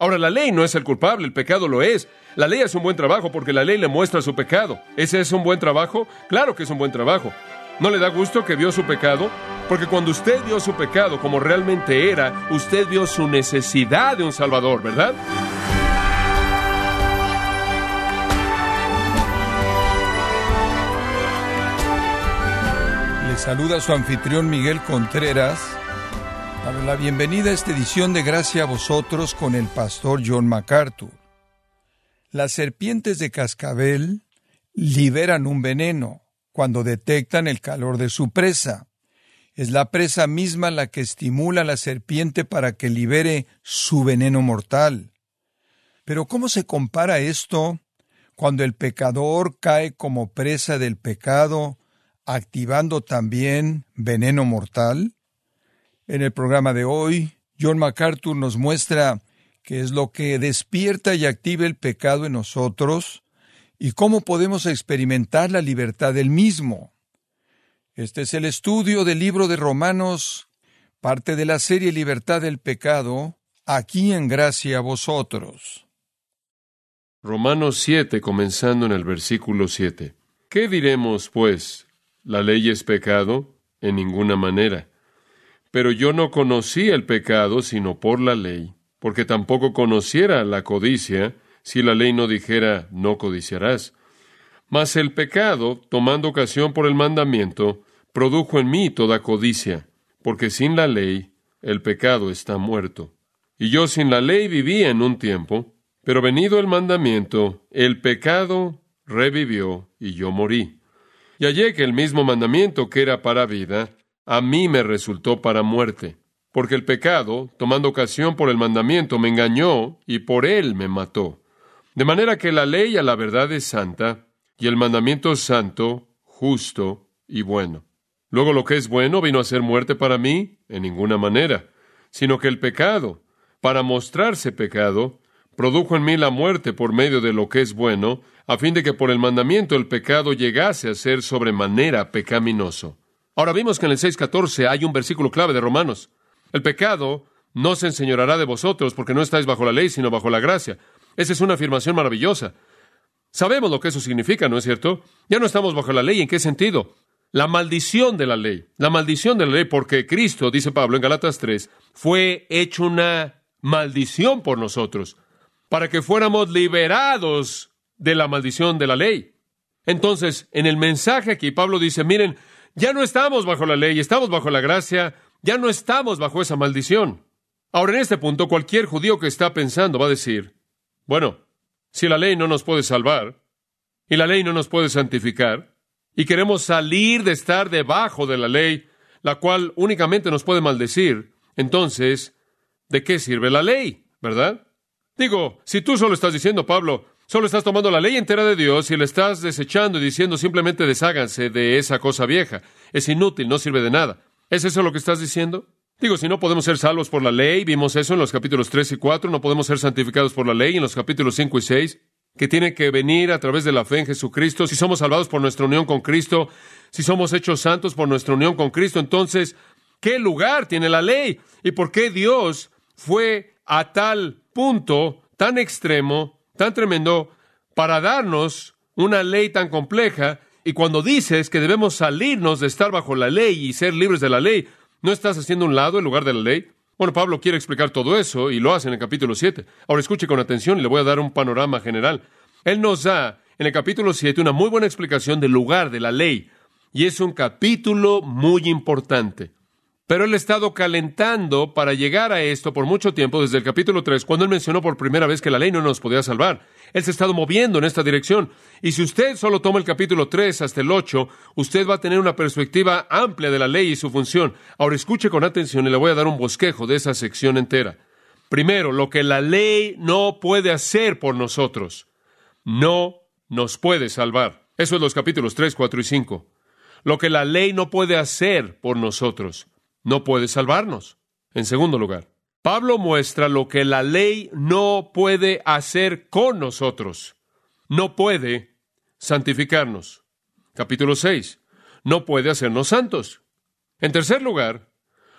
Ahora, la ley no es el culpable, el pecado lo es. La ley hace un buen trabajo porque la ley le muestra su pecado. ¿Ese es un buen trabajo? Claro que es un buen trabajo. ¿No le da gusto que vio su pecado? Porque cuando usted vio su pecado como realmente era, usted vio su necesidad de un Salvador, ¿verdad? Le saluda su anfitrión Miguel Contreras. La bienvenida a esta edición de Gracia a vosotros con el pastor John MacArthur. Las serpientes de cascabel liberan un veneno cuando detectan el calor de su presa. Es la presa misma la que estimula a la serpiente para que libere su veneno mortal. Pero ¿cómo se compara esto cuando el pecador cae como presa del pecado, activando también veneno mortal? En el programa de hoy, John MacArthur nos muestra qué es lo que despierta y activa el pecado en nosotros y cómo podemos experimentar la libertad del mismo. Este es el estudio del libro de Romanos, parte de la serie Libertad del Pecado, aquí en gracia a vosotros. Romanos 7, comenzando en el versículo 7. ¿Qué diremos, pues? ¿La ley es pecado? En ninguna manera. Pero yo no conocí el pecado sino por la ley, porque tampoco conociera la codicia si la ley no dijera no codiciarás. Mas el pecado, tomando ocasión por el mandamiento, produjo en mí toda codicia, porque sin la ley el pecado está muerto. Y yo sin la ley vivía en un tiempo, pero venido el mandamiento, el pecado revivió y yo morí. Y hallé que el mismo mandamiento que era para vida, a mí me resultó para muerte, porque el pecado, tomando ocasión por el mandamiento, me engañó y por él me mató. De manera que la ley a la verdad es santa, y el mandamiento santo, justo y bueno. Luego lo que es bueno vino a ser muerte para mí, en ninguna manera, sino que el pecado, para mostrarse pecado, produjo en mí la muerte por medio de lo que es bueno, a fin de que por el mandamiento el pecado llegase a ser sobremanera pecaminoso. Ahora vimos que en el 6.14 hay un versículo clave de Romanos. El pecado no se enseñorará de vosotros porque no estáis bajo la ley, sino bajo la gracia. Esa es una afirmación maravillosa. Sabemos lo que eso significa, ¿no es cierto? Ya no estamos bajo la ley. ¿En qué sentido? La maldición de la ley. La maldición de la ley porque Cristo, dice Pablo en Galatas 3, fue hecho una maldición por nosotros, para que fuéramos liberados de la maldición de la ley. Entonces, en el mensaje aquí, Pablo dice, miren, ya no estamos bajo la ley, estamos bajo la gracia, ya no estamos bajo esa maldición. Ahora, en este punto, cualquier judío que está pensando va a decir, bueno, si la ley no nos puede salvar, y la ley no nos puede santificar, y queremos salir de estar debajo de la ley, la cual únicamente nos puede maldecir, entonces, ¿de qué sirve la ley? ¿Verdad? Digo, si tú solo estás diciendo, Pablo, Solo estás tomando la ley entera de Dios y la estás desechando y diciendo simplemente desháganse de esa cosa vieja. Es inútil, no sirve de nada. ¿Es eso lo que estás diciendo? Digo, si no podemos ser salvos por la ley, vimos eso en los capítulos 3 y 4, no podemos ser santificados por la ley en los capítulos 5 y 6, que tiene que venir a través de la fe en Jesucristo, si somos salvados por nuestra unión con Cristo, si somos hechos santos por nuestra unión con Cristo, entonces, ¿qué lugar tiene la ley? ¿Y por qué Dios fue a tal punto, tan extremo, tan tremendo para darnos una ley tan compleja. Y cuando dices que debemos salirnos de estar bajo la ley y ser libres de la ley, ¿no estás haciendo un lado en lugar de la ley? Bueno, Pablo quiere explicar todo eso y lo hace en el capítulo 7. Ahora escuche con atención y le voy a dar un panorama general. Él nos da en el capítulo 7 una muy buena explicación del lugar de la ley. Y es un capítulo muy importante. Pero él ha estado calentando para llegar a esto por mucho tiempo, desde el capítulo 3, cuando él mencionó por primera vez que la ley no nos podía salvar. Él se ha estado moviendo en esta dirección. Y si usted solo toma el capítulo 3 hasta el 8, usted va a tener una perspectiva amplia de la ley y su función. Ahora escuche con atención y le voy a dar un bosquejo de esa sección entera. Primero, lo que la ley no puede hacer por nosotros. No nos puede salvar. Eso es los capítulos 3, 4 y 5. Lo que la ley no puede hacer por nosotros no puede salvarnos. En segundo lugar, Pablo muestra lo que la ley no puede hacer con nosotros. No puede santificarnos. Capítulo 6. No puede hacernos santos. En tercer lugar,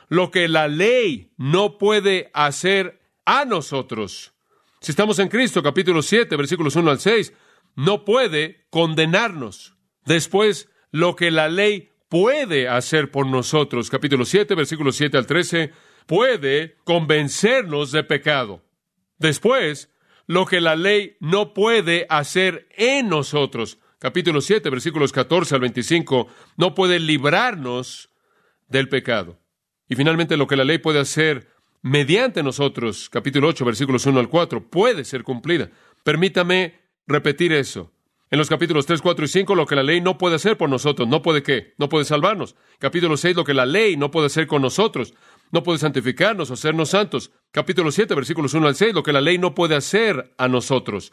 lo que la ley no puede hacer a nosotros. Si estamos en Cristo, capítulo 7, versículos 1 al 6, no puede condenarnos. Después, lo que la ley puede hacer por nosotros, capítulo 7, versículos 7 al 13, puede convencernos de pecado. Después, lo que la ley no puede hacer en nosotros, capítulo 7, versículos 14 al 25, no puede librarnos del pecado. Y finalmente, lo que la ley puede hacer mediante nosotros, capítulo 8, versículos 1 al 4, puede ser cumplida. Permítame repetir eso. En los capítulos 3, 4 y 5, lo que la ley no puede hacer por nosotros, no puede qué, no puede salvarnos. Capítulo 6, lo que la ley no puede hacer con nosotros, no puede santificarnos o hacernos santos. Capítulo 7, versículos 1 al 6, lo que la ley no puede hacer a nosotros,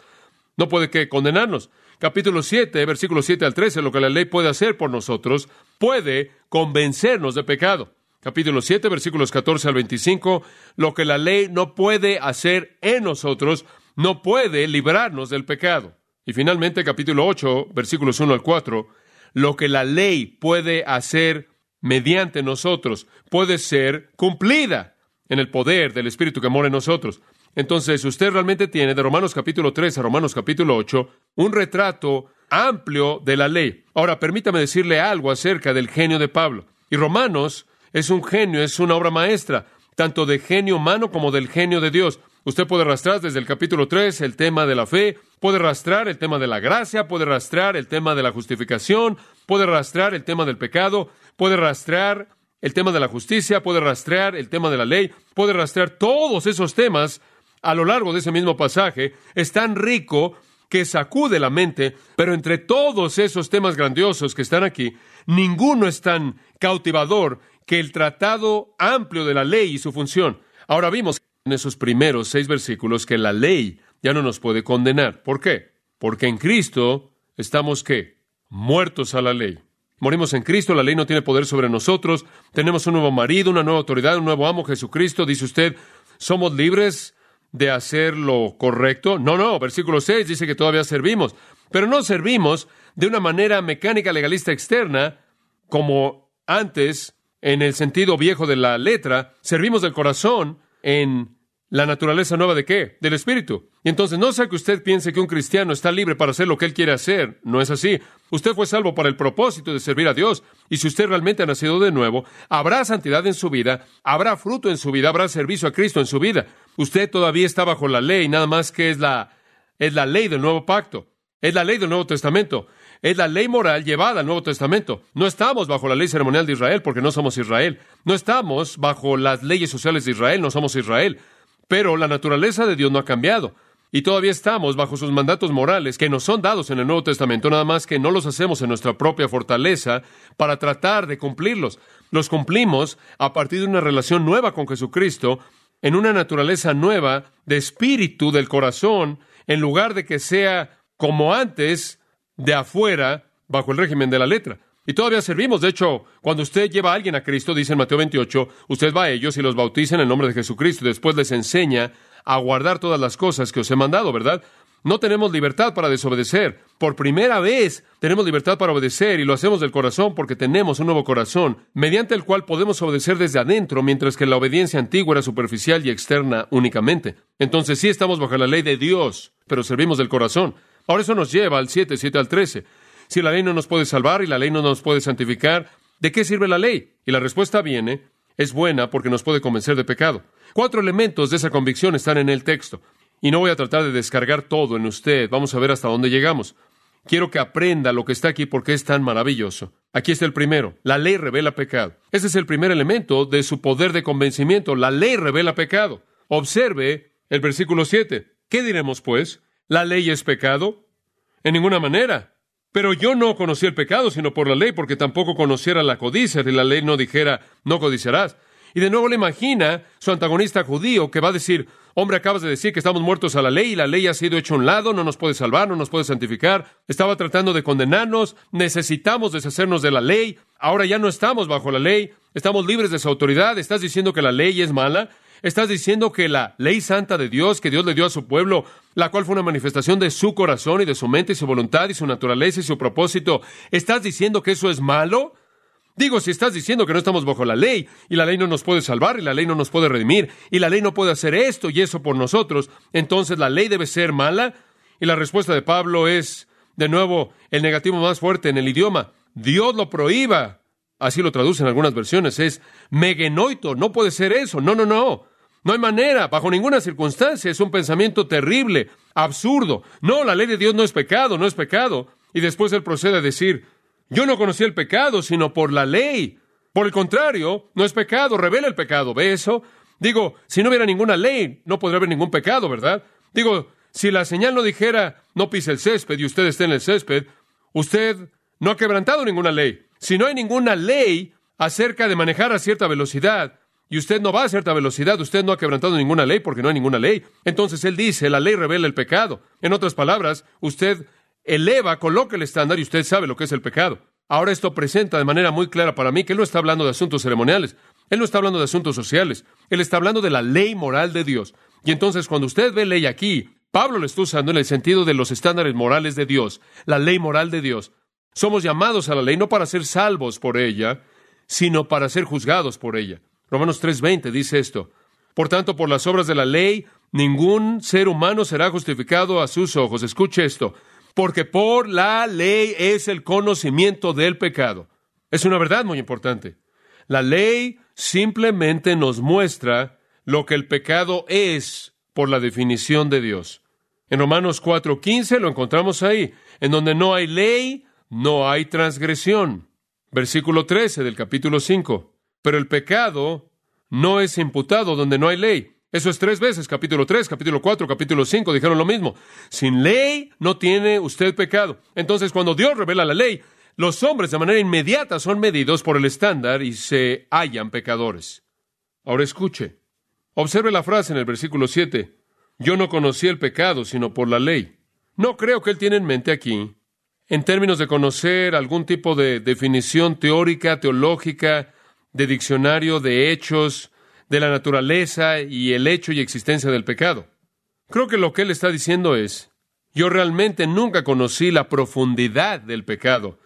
no puede qué, condenarnos. Capítulo 7, versículos 7 al 13, lo que la ley puede hacer por nosotros, puede convencernos de pecado. Capítulo 7, versículos 14 al 25, lo que la ley no puede hacer en nosotros, no puede librarnos del pecado. Y finalmente, capítulo 8, versículos 1 al 4, lo que la ley puede hacer mediante nosotros puede ser cumplida en el poder del Espíritu que mora en nosotros. Entonces, usted realmente tiene de Romanos capítulo 3 a Romanos capítulo 8 un retrato amplio de la ley. Ahora, permítame decirle algo acerca del genio de Pablo. Y Romanos es un genio, es una obra maestra, tanto de genio humano como del genio de Dios. Usted puede arrastrar desde el capítulo 3 el tema de la fe, puede arrastrar el tema de la gracia, puede arrastrar el tema de la justificación, puede arrastrar el tema del pecado, puede arrastrar el tema de la justicia, puede rastrear el tema de la ley, puede rastrear todos esos temas a lo largo de ese mismo pasaje. Es tan rico que sacude la mente, pero entre todos esos temas grandiosos que están aquí, ninguno es tan cautivador que el tratado amplio de la ley y su función. Ahora vimos en esos primeros seis versículos que la ley ya no nos puede condenar. ¿Por qué? Porque en Cristo estamos qué? Muertos a la ley. Morimos en Cristo, la ley no tiene poder sobre nosotros, tenemos un nuevo marido, una nueva autoridad, un nuevo amo, Jesucristo. Dice usted, ¿somos libres de hacer lo correcto? No, no, versículo 6 dice que todavía servimos, pero no servimos de una manera mecánica legalista externa como antes en el sentido viejo de la letra, servimos del corazón en la naturaleza nueva de qué? Del Espíritu. Y entonces no sea que usted piense que un cristiano está libre para hacer lo que él quiere hacer. No es así. Usted fue salvo para el propósito de servir a Dios. Y si usted realmente ha nacido de nuevo, habrá santidad en su vida, habrá fruto en su vida, habrá servicio a Cristo en su vida. Usted todavía está bajo la ley, nada más que es la, es la ley del nuevo pacto. Es la ley del Nuevo Testamento. Es la ley moral llevada al Nuevo Testamento. No estamos bajo la ley ceremonial de Israel porque no somos Israel. No estamos bajo las leyes sociales de Israel, no somos Israel. Pero la naturaleza de Dios no ha cambiado. Y todavía estamos bajo sus mandatos morales que nos son dados en el Nuevo Testamento, nada más que no los hacemos en nuestra propia fortaleza para tratar de cumplirlos. Los cumplimos a partir de una relación nueva con Jesucristo, en una naturaleza nueva de espíritu del corazón, en lugar de que sea como antes, de afuera bajo el régimen de la letra. Y todavía servimos. De hecho, cuando usted lleva a alguien a Cristo, dice en Mateo 28, usted va a ellos y los bautiza en el nombre de Jesucristo después les enseña a guardar todas las cosas que os he mandado, ¿verdad? No tenemos libertad para desobedecer. Por primera vez tenemos libertad para obedecer y lo hacemos del corazón porque tenemos un nuevo corazón, mediante el cual podemos obedecer desde adentro, mientras que la obediencia antigua era superficial y externa únicamente. Entonces sí estamos bajo la ley de Dios, pero servimos del corazón. Ahora eso nos lleva al 7, 7 al 13. Si la ley no nos puede salvar y la ley no nos puede santificar, ¿de qué sirve la ley? Y la respuesta viene, es buena porque nos puede convencer de pecado. Cuatro elementos de esa convicción están en el texto. Y no voy a tratar de descargar todo en usted. Vamos a ver hasta dónde llegamos. Quiero que aprenda lo que está aquí porque es tan maravilloso. Aquí está el primero. La ley revela pecado. Ese es el primer elemento de su poder de convencimiento. La ley revela pecado. Observe el versículo 7. ¿Qué diremos, pues? ¿La ley es pecado? En ninguna manera. Pero yo no conocí el pecado sino por la ley, porque tampoco conociera la codicia, si la ley no dijera, no codiciarás. Y de nuevo le imagina su antagonista judío que va a decir, hombre, acabas de decir que estamos muertos a la ley y la ley ha sido hecha a un lado, no nos puede salvar, no nos puede santificar, estaba tratando de condenarnos, necesitamos deshacernos de la ley, ahora ya no estamos bajo la ley, estamos libres de su autoridad, estás diciendo que la ley es mala, Estás diciendo que la ley santa de Dios que Dios le dio a su pueblo, la cual fue una manifestación de su corazón y de su mente y su voluntad y su naturaleza y su propósito, ¿estás diciendo que eso es malo? Digo, si estás diciendo que no estamos bajo la ley, y la ley no nos puede salvar, y la ley no nos puede redimir, y la ley no puede hacer esto y eso por nosotros, entonces la ley debe ser mala. Y la respuesta de Pablo es, de nuevo, el negativo más fuerte en el idioma. Dios lo prohíba. Así lo traducen algunas versiones. Es megenoito. No puede ser eso. No, no, no. No hay manera. Bajo ninguna circunstancia. Es un pensamiento terrible, absurdo. No, la ley de Dios no es pecado, no es pecado. Y después él procede a decir, yo no conocí el pecado, sino por la ley. Por el contrario, no es pecado, revela el pecado. ¿Ve eso? Digo, si no hubiera ninguna ley, no podría haber ningún pecado, ¿verdad? Digo, si la señal no dijera, no pise el césped y usted esté en el césped, usted no ha quebrantado ninguna ley. Si no hay ninguna ley acerca de manejar a cierta velocidad, y usted no va a cierta velocidad, usted no ha quebrantado ninguna ley porque no hay ninguna ley. Entonces él dice, la ley revela el pecado. En otras palabras, usted eleva, coloca el estándar y usted sabe lo que es el pecado. Ahora esto presenta de manera muy clara para mí que él no está hablando de asuntos ceremoniales, él no está hablando de asuntos sociales, él está hablando de la ley moral de Dios. Y entonces cuando usted ve ley aquí, Pablo lo está usando en el sentido de los estándares morales de Dios, la ley moral de Dios. Somos llamados a la ley no para ser salvos por ella, sino para ser juzgados por ella. Romanos 3:20 dice esto. Por tanto, por las obras de la ley, ningún ser humano será justificado a sus ojos. Escuche esto porque por la ley es el conocimiento del pecado. Es una verdad muy importante. La ley simplemente nos muestra lo que el pecado es por la definición de Dios. En Romanos 4:15 lo encontramos ahí, en donde no hay ley, no hay transgresión. Versículo 13 del capítulo 5. Pero el pecado no es imputado donde no hay ley. Eso es tres veces, capítulo 3, capítulo 4, capítulo 5, dijeron lo mismo. Sin ley no tiene usted pecado. Entonces, cuando Dios revela la ley, los hombres de manera inmediata son medidos por el estándar y se hallan pecadores. Ahora escuche. Observe la frase en el versículo 7. Yo no conocí el pecado sino por la ley. No creo que él tiene en mente aquí, en términos de conocer algún tipo de definición teórica, teológica, de diccionario, de hechos, de la naturaleza y el hecho y existencia del pecado. Creo que lo que él está diciendo es, yo realmente nunca conocí la profundidad del pecado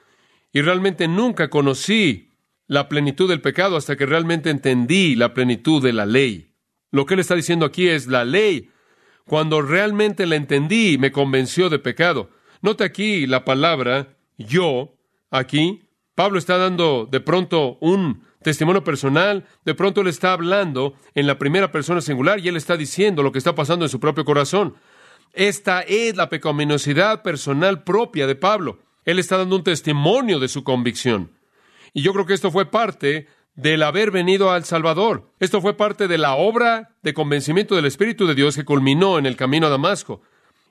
y realmente nunca conocí la plenitud del pecado hasta que realmente entendí la plenitud de la ley. Lo que él está diciendo aquí es la ley. Cuando realmente la entendí, me convenció de pecado. Note aquí la palabra yo, aquí. Pablo está dando de pronto un testimonio personal, de pronto él está hablando en la primera persona singular y él está diciendo lo que está pasando en su propio corazón. Esta es la pecaminosidad personal propia de Pablo. Él está dando un testimonio de su convicción. Y yo creo que esto fue parte del haber venido al Salvador. Esto fue parte de la obra de convencimiento del Espíritu de Dios que culminó en el camino a Damasco.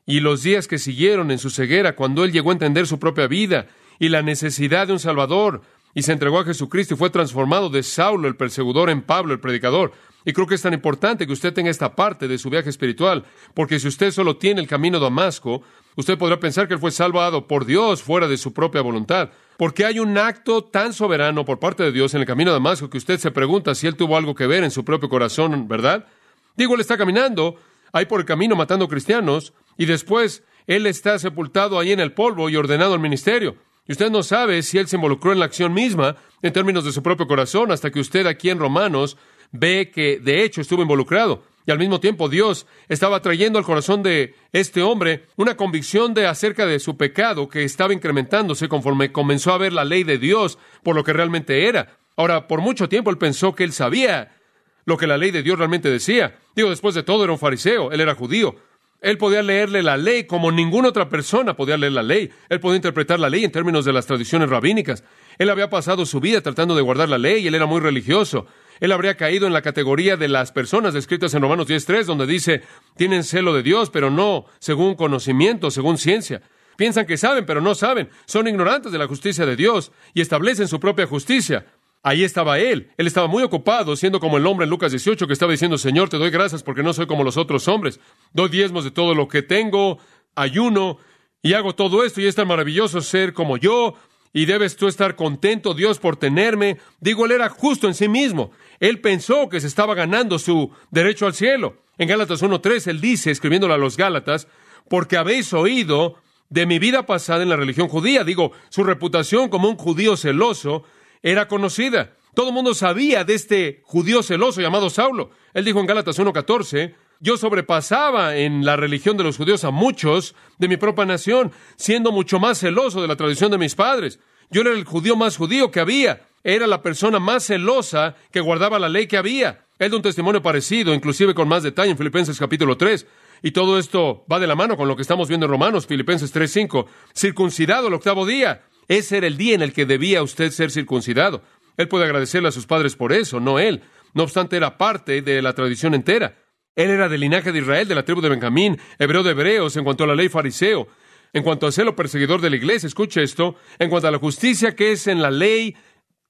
Y los días que siguieron en su ceguera, cuando él llegó a entender su propia vida y la necesidad de un Salvador, y se entregó a Jesucristo y fue transformado de Saulo el perseguidor en Pablo el predicador. Y creo que es tan importante que usted tenga esta parte de su viaje espiritual, porque si usted solo tiene el camino a Damasco, usted podrá pensar que él fue salvado por Dios fuera de su propia voluntad, porque hay un acto tan soberano por parte de Dios en el camino a Damasco que usted se pregunta si él tuvo algo que ver en su propio corazón, ¿verdad? Digo, él está caminando ahí por el camino matando cristianos y después él está sepultado ahí en el polvo y ordenado al ministerio. Y usted no sabe si él se involucró en la acción misma en términos de su propio corazón hasta que usted aquí en Romanos ve que de hecho estuvo involucrado. Y al mismo tiempo Dios estaba trayendo al corazón de este hombre una convicción de acerca de su pecado que estaba incrementándose conforme comenzó a ver la ley de Dios por lo que realmente era. Ahora, por mucho tiempo él pensó que él sabía lo que la ley de Dios realmente decía. Digo, después de todo era un fariseo, él era judío. Él podía leerle la ley como ninguna otra persona podía leer la ley. Él podía interpretar la ley en términos de las tradiciones rabínicas. Él había pasado su vida tratando de guardar la ley y él era muy religioso. Él habría caído en la categoría de las personas descritas en Romanos 10.3, donde dice, tienen celo de Dios, pero no según conocimiento, según ciencia. Piensan que saben, pero no saben. Son ignorantes de la justicia de Dios y establecen su propia justicia. Ahí estaba él. Él estaba muy ocupado, siendo como el hombre en Lucas 18 que estaba diciendo, Señor, te doy gracias porque no soy como los otros hombres. Doy diezmos de todo lo que tengo, ayuno y hago todo esto y es tan maravilloso ser como yo. Y debes tú estar contento, Dios, por tenerme. Digo, él era justo en sí mismo. Él pensó que se estaba ganando su derecho al cielo. En Gálatas 1.3 él dice, escribiéndole a los Gálatas, porque habéis oído de mi vida pasada en la religión judía. Digo, su reputación como un judío celoso era conocida. Todo el mundo sabía de este judío celoso llamado Saulo. Él dijo en Gálatas 1.14, yo sobrepasaba en la religión de los judíos a muchos de mi propia nación, siendo mucho más celoso de la tradición de mis padres. Yo era el judío más judío que había. Era la persona más celosa que guardaba la ley que había. Él da un testimonio parecido, inclusive con más detalle en Filipenses capítulo 3. Y todo esto va de la mano con lo que estamos viendo en Romanos, Filipenses 3.5. Circuncidado el octavo día. Ese era el día en el que debía usted ser circuncidado. Él puede agradecerle a sus padres por eso, no él. No obstante, era parte de la tradición entera. Él era del linaje de Israel, de la tribu de Benjamín, hebreo de hebreos, en cuanto a la ley fariseo, en cuanto a celo perseguidor de la iglesia, escuche esto, en cuanto a la justicia que es en la ley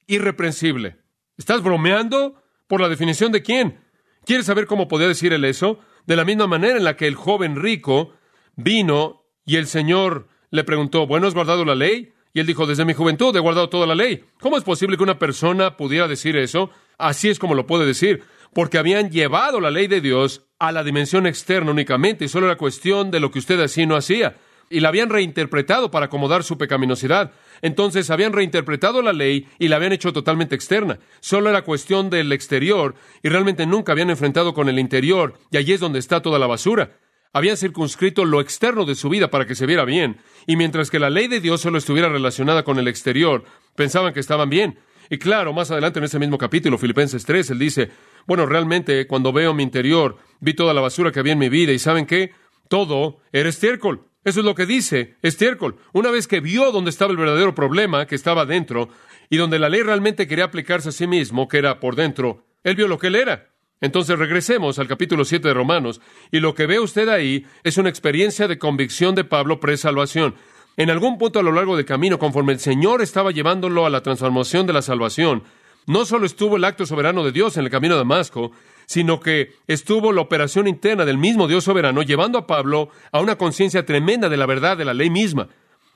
irreprensible. ¿Estás bromeando? ¿Por la definición de quién? ¿Quieres saber cómo podía decir él eso? De la misma manera en la que el joven rico vino y el Señor le preguntó, ¿bueno has guardado la ley? Y él dijo, desde mi juventud he guardado toda la ley. ¿Cómo es posible que una persona pudiera decir eso? Así es como lo puede decir, porque habían llevado la ley de Dios a la dimensión externa únicamente, y solo era cuestión de lo que usted así no hacía. Y la habían reinterpretado para acomodar su pecaminosidad. Entonces habían reinterpretado la ley y la habían hecho totalmente externa. Solo era cuestión del exterior y realmente nunca habían enfrentado con el interior, y allí es donde está toda la basura. Habían circunscrito lo externo de su vida para que se viera bien, y mientras que la ley de Dios solo estuviera relacionada con el exterior, pensaban que estaban bien. Y claro, más adelante en ese mismo capítulo, Filipenses 3, él dice, bueno, realmente cuando veo mi interior, vi toda la basura que había en mi vida, y ¿saben qué? Todo era estiércol. Eso es lo que dice estiércol. Una vez que vio dónde estaba el verdadero problema que estaba dentro, y donde la ley realmente quería aplicarse a sí mismo, que era por dentro, él vio lo que él era. Entonces regresemos al capítulo 7 de Romanos, y lo que ve usted ahí es una experiencia de convicción de Pablo pre-salvación. En algún punto a lo largo del camino, conforme el Señor estaba llevándolo a la transformación de la salvación, no solo estuvo el acto soberano de Dios en el camino de Damasco, sino que estuvo la operación interna del mismo Dios soberano llevando a Pablo a una conciencia tremenda de la verdad de la ley misma.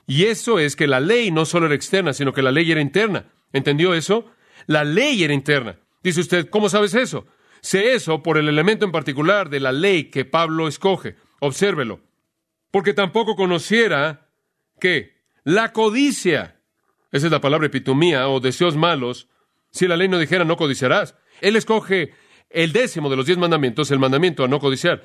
Y eso es que la ley no solo era externa, sino que la ley era interna. ¿Entendió eso? La ley era interna. Dice usted, ¿cómo sabes eso? Sé eso por el elemento en particular de la ley que Pablo escoge. Obsérvelo. Porque tampoco conociera que la codicia, esa es la palabra epitomía o deseos malos, si la ley no dijera no codiciarás. Él escoge el décimo de los diez mandamientos, el mandamiento a no codiciar.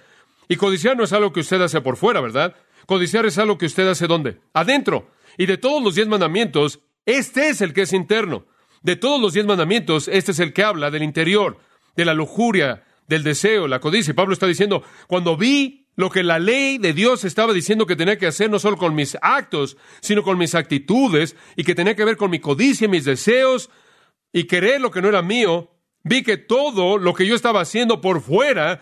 Y codiciar no es algo que usted hace por fuera, ¿verdad? Codiciar es algo que usted hace ¿dónde? Adentro. Y de todos los diez mandamientos, este es el que es interno. De todos los diez mandamientos, este es el que habla del interior de la lujuria, del deseo, la codicia. Pablo está diciendo, cuando vi lo que la ley de Dios estaba diciendo que tenía que hacer, no solo con mis actos, sino con mis actitudes, y que tenía que ver con mi codicia, mis deseos, y querer lo que no era mío, vi que todo lo que yo estaba haciendo por fuera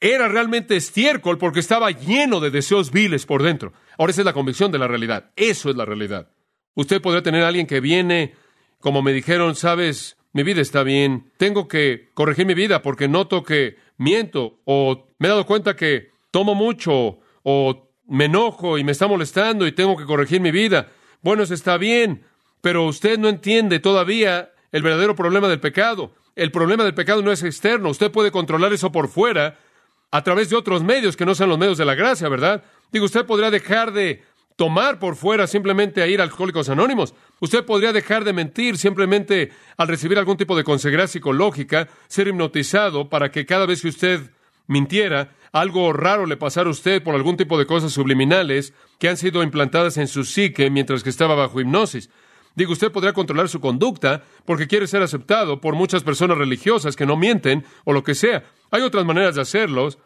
era realmente estiércol porque estaba lleno de deseos viles por dentro. Ahora esa es la convicción de la realidad. Eso es la realidad. Usted podría tener a alguien que viene, como me dijeron, sabes, mi vida está bien, tengo que corregir mi vida porque noto que miento o me he dado cuenta que tomo mucho o me enojo y me está molestando y tengo que corregir mi vida. Bueno, eso está bien, pero usted no entiende todavía el verdadero problema del pecado. El problema del pecado no es externo, usted puede controlar eso por fuera a través de otros medios que no sean los medios de la gracia, ¿verdad? Digo, usted podría dejar de tomar por fuera simplemente a ir a Alcohólicos Anónimos. Usted podría dejar de mentir simplemente al recibir algún tipo de consejería psicológica, ser hipnotizado para que cada vez que usted mintiera, algo raro le pasara a usted por algún tipo de cosas subliminales que han sido implantadas en su psique mientras que estaba bajo hipnosis. Digo, usted podría controlar su conducta porque quiere ser aceptado por muchas personas religiosas que no mienten o lo que sea. Hay otras maneras de hacerlos,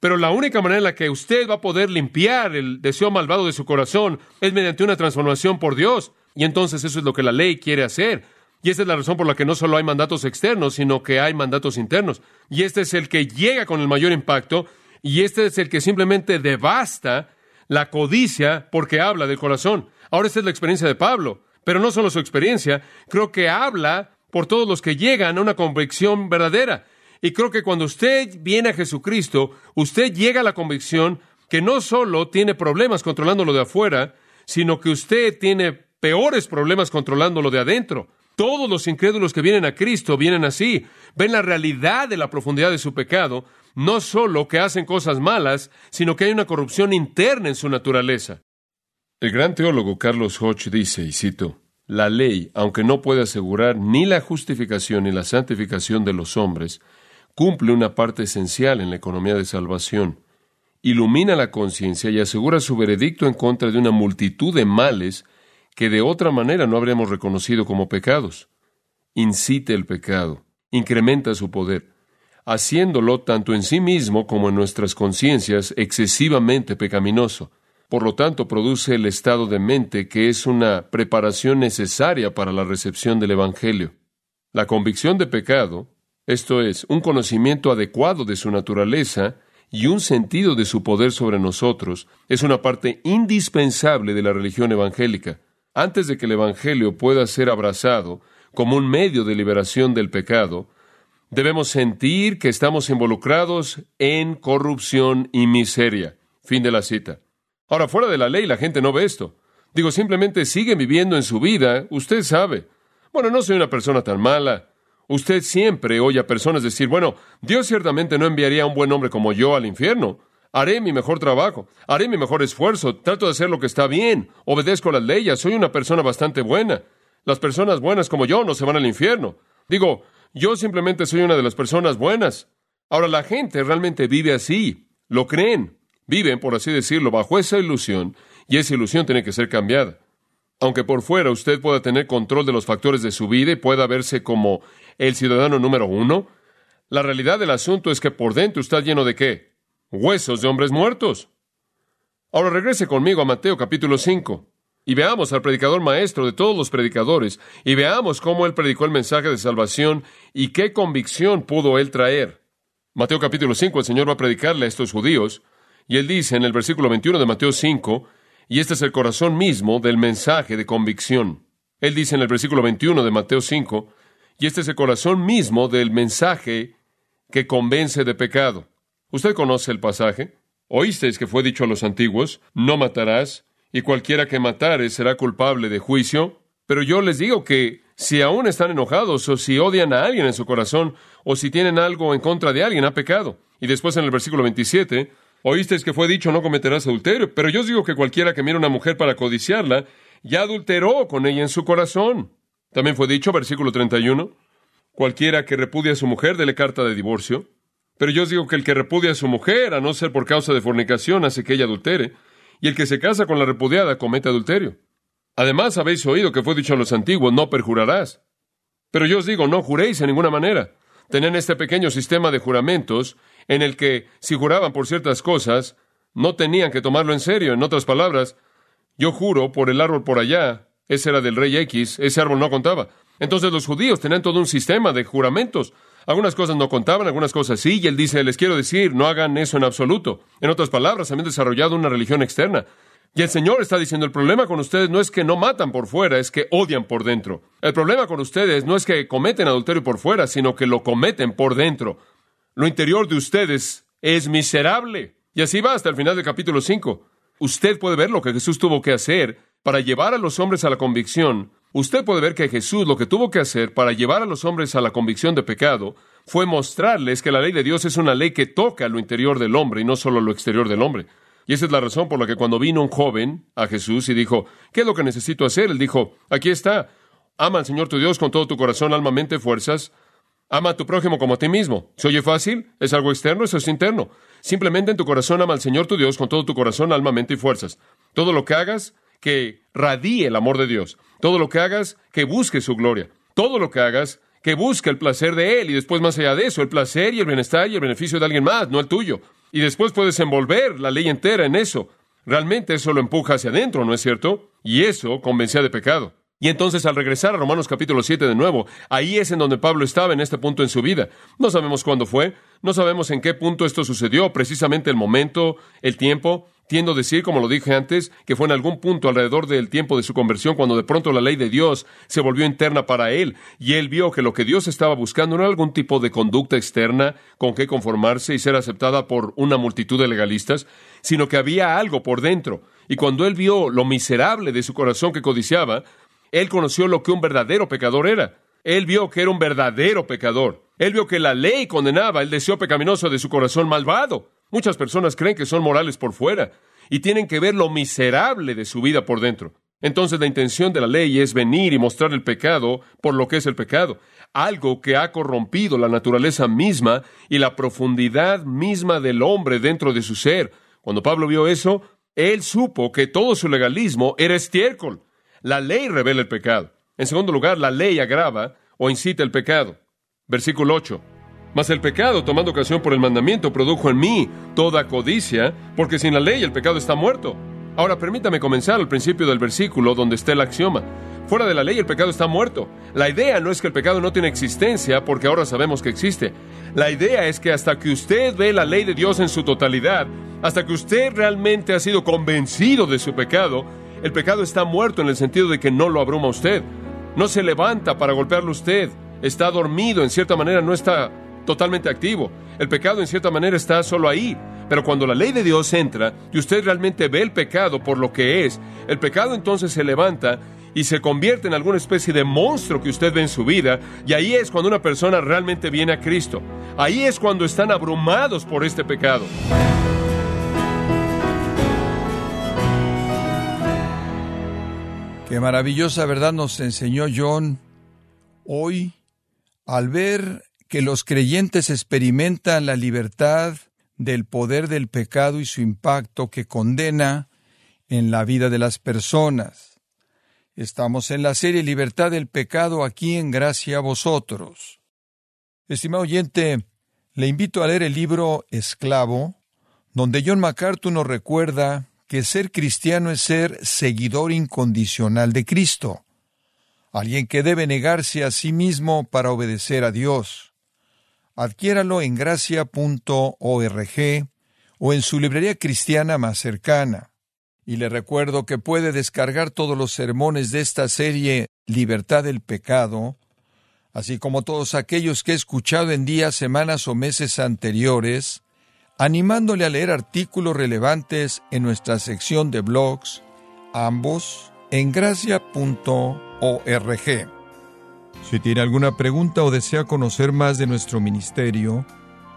pero la única manera en la que usted va a poder limpiar el deseo malvado de su corazón es mediante una transformación por Dios. Y entonces eso es lo que la ley quiere hacer. Y esta es la razón por la que no solo hay mandatos externos, sino que hay mandatos internos. Y este es el que llega con el mayor impacto, y este es el que simplemente devasta la codicia porque habla del corazón. Ahora esta es la experiencia de Pablo, pero no solo su experiencia, creo que habla por todos los que llegan a una convicción verdadera. Y creo que cuando usted viene a Jesucristo, usted llega a la convicción que no solo tiene problemas controlando lo de afuera, sino que usted tiene peores problemas controlando lo de adentro. Todos los incrédulos que vienen a Cristo vienen así, ven la realidad de la profundidad de su pecado, no solo que hacen cosas malas, sino que hay una corrupción interna en su naturaleza. El gran teólogo Carlos Hodge dice, y cito, La ley, aunque no puede asegurar ni la justificación ni la santificación de los hombres, cumple una parte esencial en la economía de salvación. Ilumina la conciencia y asegura su veredicto en contra de una multitud de males que de otra manera no habríamos reconocido como pecados. Incite el pecado, incrementa su poder, haciéndolo tanto en sí mismo como en nuestras conciencias excesivamente pecaminoso. Por lo tanto, produce el estado de mente que es una preparación necesaria para la recepción del Evangelio. La convicción de pecado, esto es, un conocimiento adecuado de su naturaleza y un sentido de su poder sobre nosotros, es una parte indispensable de la religión evangélica. Antes de que el Evangelio pueda ser abrazado como un medio de liberación del pecado, debemos sentir que estamos involucrados en corrupción y miseria. Fin de la cita. Ahora, fuera de la ley, la gente no ve esto. Digo, simplemente siguen viviendo en su vida, usted sabe. Bueno, no soy una persona tan mala. Usted siempre oye a personas decir, bueno, Dios ciertamente no enviaría a un buen hombre como yo al infierno. Haré mi mejor trabajo, haré mi mejor esfuerzo, trato de hacer lo que está bien, obedezco las leyes, soy una persona bastante buena. Las personas buenas como yo no se van al infierno. Digo, yo simplemente soy una de las personas buenas. Ahora la gente realmente vive así, lo creen. Viven, por así decirlo, bajo esa ilusión, y esa ilusión tiene que ser cambiada. Aunque por fuera usted pueda tener control de los factores de su vida y pueda verse como el ciudadano número uno, la realidad del asunto es que por dentro está lleno de qué? Huesos de hombres muertos. Ahora regrese conmigo a Mateo capítulo 5 y veamos al predicador maestro de todos los predicadores y veamos cómo él predicó el mensaje de salvación y qué convicción pudo él traer. Mateo capítulo 5, el Señor va a predicarle a estos judíos y él dice en el versículo 21 de Mateo 5, y este es el corazón mismo del mensaje de convicción. Él dice en el versículo 21 de Mateo 5, y este es el corazón mismo del mensaje que convence de pecado. ¿Usted conoce el pasaje? Oísteis que fue dicho a los antiguos, no matarás, y cualquiera que matare será culpable de juicio. Pero yo les digo que si aún están enojados o si odian a alguien en su corazón o si tienen algo en contra de alguien, ha pecado. Y después en el versículo 27, Oísteis que fue dicho no cometerás adulterio, pero yo os digo que cualquiera que mire a una mujer para codiciarla, ya adulteró con ella en su corazón. También fue dicho, versículo 31, cualquiera que repudia a su mujer, dele carta de divorcio. Pero yo os digo que el que repudia a su mujer, a no ser por causa de fornicación, hace que ella adultere, y el que se casa con la repudiada comete adulterio. Además, habéis oído que fue dicho a los antiguos, no perjurarás. Pero yo os digo, no juréis en ninguna manera. Tenían este pequeño sistema de juramentos en el que si juraban por ciertas cosas, no tenían que tomarlo en serio. En otras palabras, yo juro por el árbol por allá, ese era del rey X, ese árbol no contaba. Entonces los judíos tenían todo un sistema de juramentos. Algunas cosas no contaban, algunas cosas sí, y él dice, les quiero decir, no hagan eso en absoluto. En otras palabras, habían desarrollado una religión externa. Y el Señor está diciendo, el problema con ustedes no es que no matan por fuera, es que odian por dentro. El problema con ustedes no es que cometen adulterio por fuera, sino que lo cometen por dentro. Lo interior de ustedes es miserable. Y así va hasta el final del capítulo 5. Usted puede ver lo que Jesús tuvo que hacer para llevar a los hombres a la convicción. Usted puede ver que Jesús lo que tuvo que hacer para llevar a los hombres a la convicción de pecado fue mostrarles que la ley de Dios es una ley que toca lo interior del hombre y no solo lo exterior del hombre. Y esa es la razón por la que cuando vino un joven a Jesús y dijo, ¿qué es lo que necesito hacer? Él dijo, aquí está, ama al Señor tu Dios con todo tu corazón, alma, mente, fuerzas, Ama a tu prójimo como a ti mismo. ¿Se oye fácil? ¿Es algo externo? Eso es interno. Simplemente en tu corazón ama al Señor tu Dios con todo tu corazón, alma, mente y fuerzas. Todo lo que hagas, que radíe el amor de Dios. Todo lo que hagas, que busque su gloria. Todo lo que hagas, que busque el placer de Él. Y después, más allá de eso, el placer y el bienestar y el beneficio de alguien más, no el tuyo. Y después puedes envolver la ley entera en eso. Realmente eso lo empuja hacia adentro, ¿no es cierto? Y eso convencía de pecado. Y entonces al regresar a Romanos capítulo 7 de nuevo, ahí es en donde Pablo estaba en este punto en su vida. No sabemos cuándo fue, no sabemos en qué punto esto sucedió, precisamente el momento, el tiempo. Tiendo a decir, como lo dije antes, que fue en algún punto alrededor del tiempo de su conversión cuando de pronto la ley de Dios se volvió interna para él y él vio que lo que Dios estaba buscando no era algún tipo de conducta externa con que conformarse y ser aceptada por una multitud de legalistas, sino que había algo por dentro. Y cuando él vio lo miserable de su corazón que codiciaba, él conoció lo que un verdadero pecador era. Él vio que era un verdadero pecador. Él vio que la ley condenaba el deseo pecaminoso de su corazón malvado. Muchas personas creen que son morales por fuera y tienen que ver lo miserable de su vida por dentro. Entonces la intención de la ley es venir y mostrar el pecado por lo que es el pecado, algo que ha corrompido la naturaleza misma y la profundidad misma del hombre dentro de su ser. Cuando Pablo vio eso, él supo que todo su legalismo era estiércol. La ley revela el pecado. En segundo lugar, la ley agrava o incita el pecado. Versículo 8. Mas el pecado, tomando ocasión por el mandamiento, produjo en mí toda codicia, porque sin la ley el pecado está muerto. Ahora permítame comenzar al principio del versículo donde está el axioma. Fuera de la ley el pecado está muerto. La idea no es que el pecado no tiene existencia, porque ahora sabemos que existe. La idea es que hasta que usted ve la ley de Dios en su totalidad, hasta que usted realmente ha sido convencido de su pecado, el pecado está muerto en el sentido de que no lo abruma usted. No se levanta para golpearlo usted. Está dormido, en cierta manera no está totalmente activo. El pecado en cierta manera está solo ahí. Pero cuando la ley de Dios entra y usted realmente ve el pecado por lo que es, el pecado entonces se levanta y se convierte en alguna especie de monstruo que usted ve en su vida, y ahí es cuando una persona realmente viene a Cristo. Ahí es cuando están abrumados por este pecado. Qué maravillosa verdad nos enseñó John hoy al ver que los creyentes experimentan la libertad del poder del pecado y su impacto que condena en la vida de las personas. Estamos en la serie Libertad del Pecado aquí en Gracia a vosotros. Estimado oyente, le invito a leer el libro Esclavo, donde John MacArthur nos recuerda que ser cristiano es ser seguidor incondicional de Cristo, alguien que debe negarse a sí mismo para obedecer a Dios. Adquiéralo en gracia.org o en su librería cristiana más cercana. Y le recuerdo que puede descargar todos los sermones de esta serie Libertad del Pecado, así como todos aquellos que he escuchado en días, semanas o meses anteriores, animándole a leer artículos relevantes en nuestra sección de blogs, ambos en gracia.org. Si tiene alguna pregunta o desea conocer más de nuestro ministerio,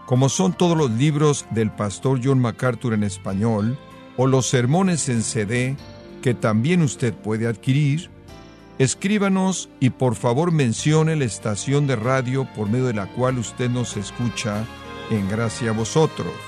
como son todos los libros del pastor John MacArthur en español, o los sermones en CD que también usted puede adquirir, escríbanos y por favor mencione la estación de radio por medio de la cual usted nos escucha en gracia a vosotros.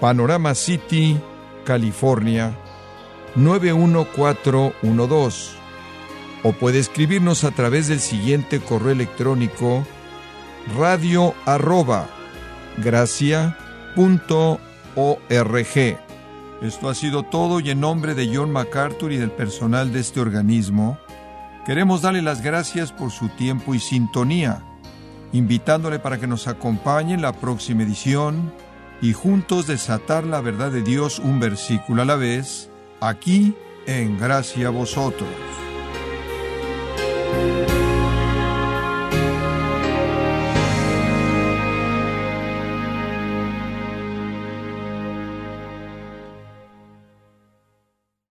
Panorama City, California 91412 o puede escribirnos a través del siguiente correo electrónico radio arroba Esto ha sido todo y en nombre de John MacArthur y del personal de este organismo, queremos darle las gracias por su tiempo y sintonía, invitándole para que nos acompañe en la próxima edición y juntos desatar la verdad de Dios un versículo a la vez, aquí en Gracia a Vosotros.